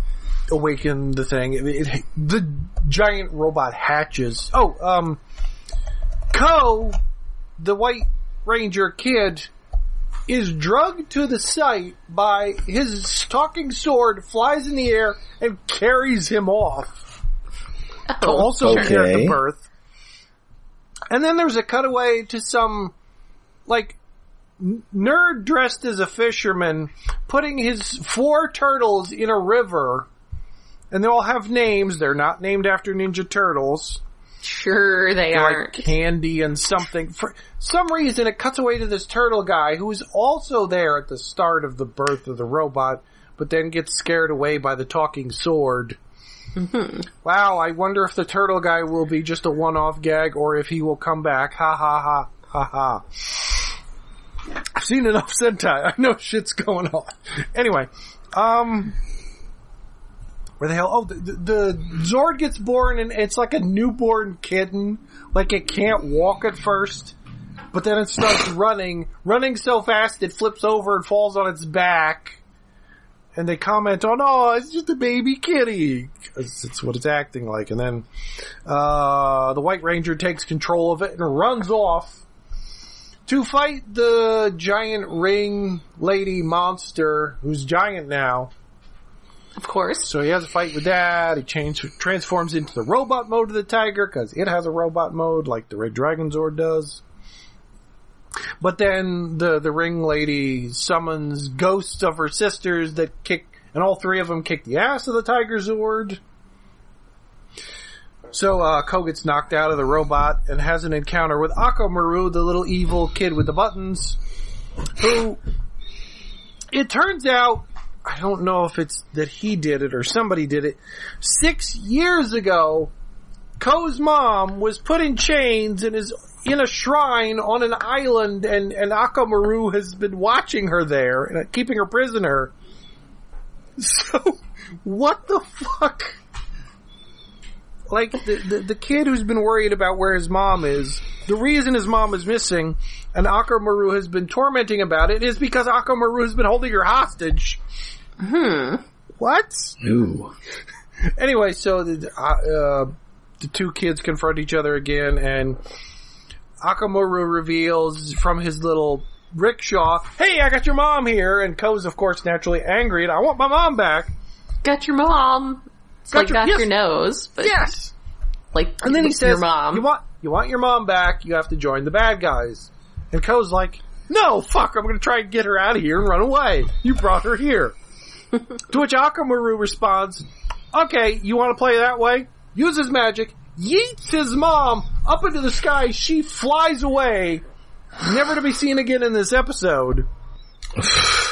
awaken the thing. It- it- the giant robot hatches. Oh, um, Ko, the White Ranger kid, is drugged to the site by his talking sword, flies in the air, and carries him off. Oh. To Oh, also be there Okay. the birth. And then there's a cutaway to some, like, nerd dressed as a fisherman putting his four turtles in a river, and they all have names. They're not named after Ninja Turtles. Sure, they like Candy and something. For some reason, it cuts away to this turtle guy who is also there at the start of the birth of the robot, but then gets scared away by the talking sword. Wow, I wonder if the turtle guy will be just a one-off gag or if he will come back. Ha ha ha ha ha. I've seen enough Sentai. I know shit's going on. Anyway, um, where the hell? Oh, the, the, Zord gets born and it's like a newborn kitten. Like it can't walk at first, but then it starts running, running so fast it flips over and falls on its back. And they comment on, oh, it's just a baby kitty. it's what it's acting like. And then, uh, the White Ranger takes control of it and runs off to fight the giant ring lady monster who's giant now. Of course. So he has a fight with that. He change, transforms into the robot mode of the tiger because it has a robot mode like the Red Dragon Zord does. But then the, the ring lady summons ghosts of her sisters that kick, and all three of them kick the ass of the Tiger Zord. So, uh, Ko gets knocked out of the robot and has an encounter with Akomaru, the little evil kid with the buttons, who, it turns out, I don't know if it's that he did it or somebody did it, six years ago, Ko's mom was put in chains and is in a shrine on an island and, and Akomaru has been watching her there and uh, keeping her prisoner. So, what the fuck? Like, the, the, the kid who's been worried about where his mom is, the reason his mom is missing and Akomaru has been tormenting about it is because Akomaru has been holding her hostage. Hmm. What? Ooh. Anyway, so the, uh, uh, the two kids confront each other again, and Akomaru reveals from his little rickshaw, "Hey, I got your mom here." And Ko's, of course, naturally angry, and I want my mom back. Got your mom. It's Got like your- got yes. your nose, but Yes. like And then he says, your mom. "You want you want your mom back? You have to join the bad guys." And Ko's like, "No, fuck! I'm going to try and get her out of here and run away. You brought her here." to which Akomaru responds, "Okay, you want to play that way? Uses magic, yeets his mom up into the sky. She flies away, never to be seen again in this episode."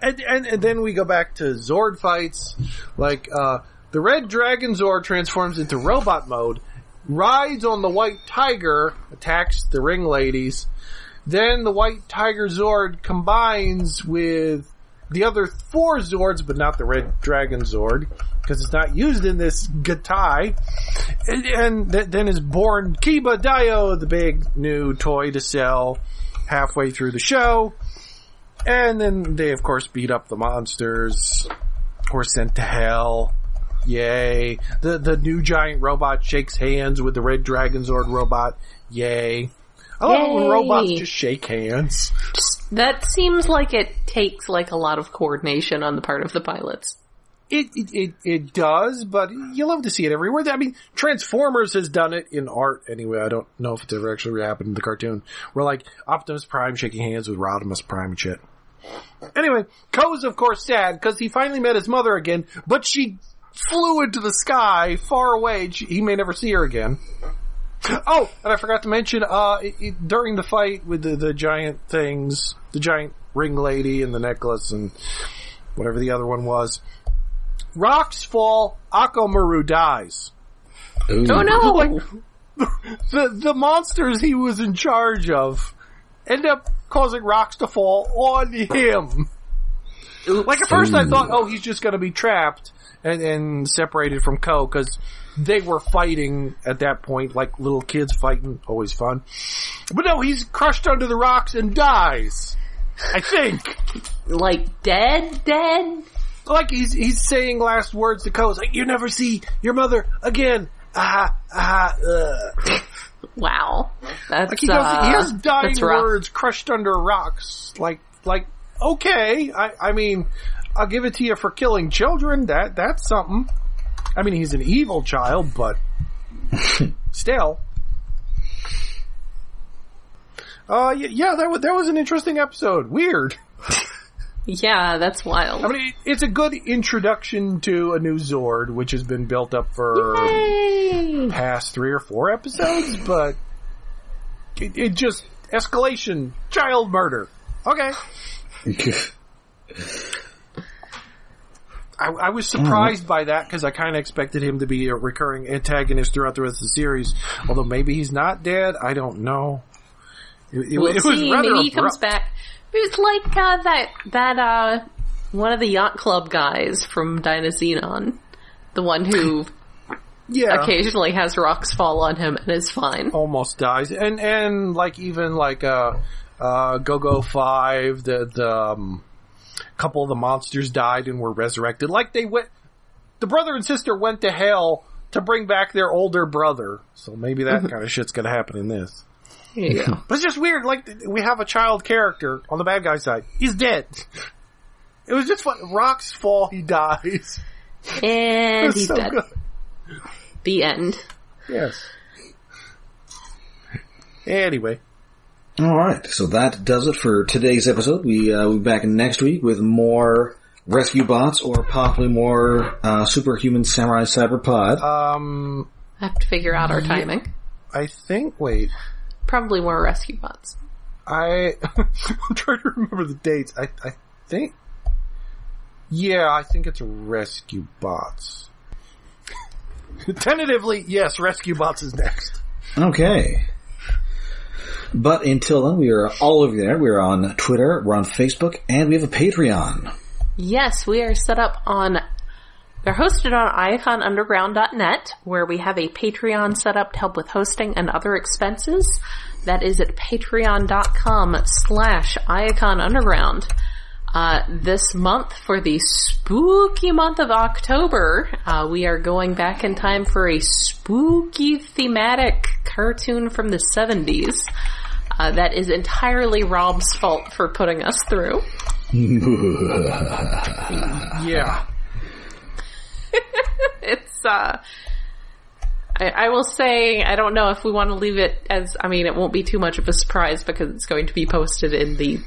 And, and, and then we go back to Zord fights. Like, uh, the red dragon Zord transforms into robot mode, rides on the white tiger, attacks the ring ladies. Then the white tiger Zord combines with the other four Zords, but not the red dragon Zord, because it's not used in this Gattai. And, and th- then is born Kibadaioh, the big new toy to sell halfway through the show. And then they of course beat up the monsters, or sent to hell. Yay. The, the new giant robot shakes hands with the red dragon Zord robot. Yay. I love when robots just shake hands. that seems like it takes like a lot of coordination on the part of the pilots. It, it, it, it does, but you love to see it everywhere. I mean, Transformers has done it in art anyway. I don't know if it's ever actually happened in the cartoon. Where like Optimus Prime shaking hands with Rodimus Prime and shit. Anyway, Ko's of course sad because he finally met his mother again, but she flew into the sky far away. she- He may never see her again. Oh, and I forgot to mention, uh, it, it- during the fight with the, the giant things, the giant ring lady and the necklace and whatever the other one was, rocks fall, Akomaru dies. Ooh. Oh no! Like, the, the monsters he was in charge of end up causing rocks to fall on him. Like at first I thought, oh, he's just gonna be trapped and, and separated from Ko because they were fighting at that point, like little kids fighting, always fun. But no, he's crushed under the rocks and dies. I think. like dead, dead. like he's he's saying last words to Ko. It's like you never see your mother again. Ah ah. Uh. Wow, that's Like he goes, uh, he has dying words crushed under rocks. Like like okay. I I mean, I'll give it to you for killing children. That that's something. I mean, he's an evil child, but still. Uh, yeah, that was that was an interesting episode. Weird. Yeah, that's wild. I mean, it's a good introduction to a new Zord, which has been built up for Yay! past three or four episodes, but it, it just escalation, child murder. Okay, I, I was surprised by that because I kind of expected him to be a recurring antagonist throughout the rest of the series. Although maybe he's not dead, I don't know. It, it- We'll it was see. rather Maybe he comes abrupt. back. It's like uh, that that uh, one of the yacht club guys from Dynazenon, the one who Yeah, occasionally has rocks fall on him and is fine. almost dies, and and like even like uh, uh, Go Go Five, the the um, couple of the monsters died and were resurrected. Like they went, the brother and sister went to hell to bring back their older brother. So maybe that kind of shit's gonna happen in this. Yeah. But it's just weird. Like we have a child character on the bad guy side. He's dead. It was just fun. Rocks fall, he dies. And he's so dead. good. The end. Yes. Anyway, All right, so that does it for today's episode. We uh, we'll be back next week with more rescue bots or possibly more uh, Superhuman Samurai Syber-Squad. um, I have to figure out our timing. I think. Wait, Probably more rescue bots. I I'm trying to remember the dates. I I think. Yeah, I think it's Rescue Bots. Tentatively, yes, Rescue Bots is next. Okay. But until then, we are all over there. We're on Twitter, we're on Facebook, and we have a Patreon. Yes, we are set up on. They're hosted on iaconunderground.net, where we have a Patreon set up to help with hosting and other expenses. That is at patreon.com slash iaconunderground. Uh, this month, for the spooky month of October, uh, we are going back in time for a spooky thematic cartoon from the 70s. Uh, that is entirely Rob's fault for putting us through. Yeah. it's uh I, I will say I don't know if we want to leave it as I mean it won't be too much of a surprise because it's going to be posted in the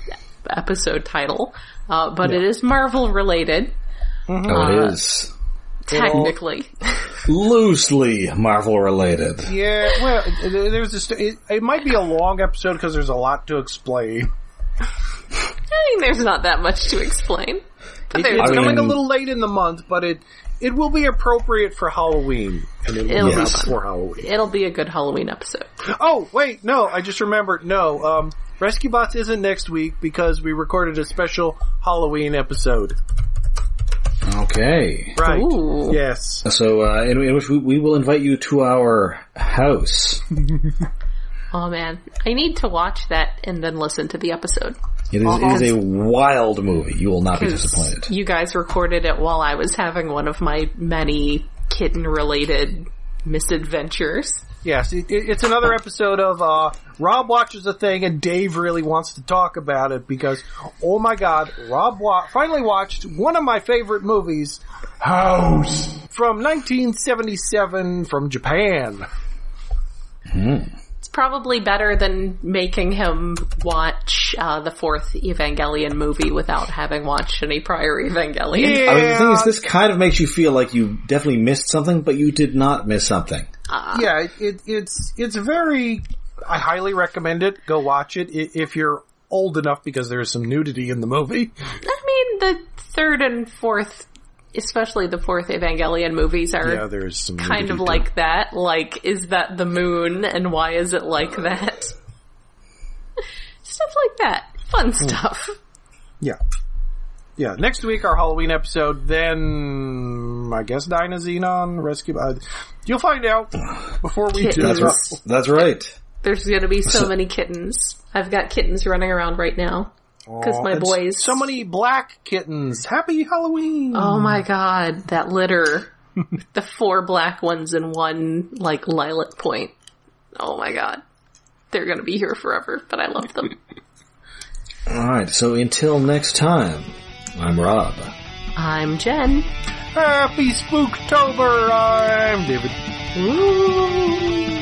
episode title. Uh, but it is Marvel related, Oh, it is technically. loosely Marvel related. Yeah, well, it- there's this. It, it might be a long episode because there's a lot to explain. I mean there's not that much to explain. But It- it's I coming a little late in the month, but it it will be appropriate for Halloween, and it will be be for Halloween. it'll be a good Halloween episode. Oh wait, no, I just remembered. No, um, Rescue Bots isn't next week because we recorded a special Halloween episode. Okay. Right? Ooh. Yes. So, uh, in, in which we, we will invite you to our house. Oh man, I need to watch that and then listen to the episode. It is, it is a wild movie. You will not be disappointed. You guys recorded it while I was having one of my many kitten related misadventures. Yes, it, it- it's another episode of uh, Rob watches a thing and Dave really wants to talk about it because, oh my god, Rob wa- finally watched one of my favorite movies, House, from 1977 from Japan. It's probably better than making him watch uh, the fourth Evangelion movie without having watched any prior Evangelion. Yeah, I mean, the thing is, this kind of makes you feel like you definitely missed something, but you did not miss something. Uh, yeah, it, it, it's it's very. I highly recommend it. Go watch it if you're old enough because there's some nudity in the movie. I mean, the third and fourth, especially the fourth Evangelion movies are Yeah, there's some kind of too. like that. Like, is that the moon and why is it like that? stuff like that. Fun hmm. stuff. Yeah. Yeah, next week our Halloween episode, then I guess Dynazenon Rescue. Uh, you'll find out before we do. That's right. That's right. There's gonna be so many kittens. I've got kittens running around right now. Because my boys. So many black kittens. Happy Halloween! Oh my god, that litter. the four black ones and one, like, lilac point. Oh my god. They're gonna be here forever, but I love them. Alright, so until next time, I'm Rob. I'm Jen. Happy Spooktober! I'm David. Ooh.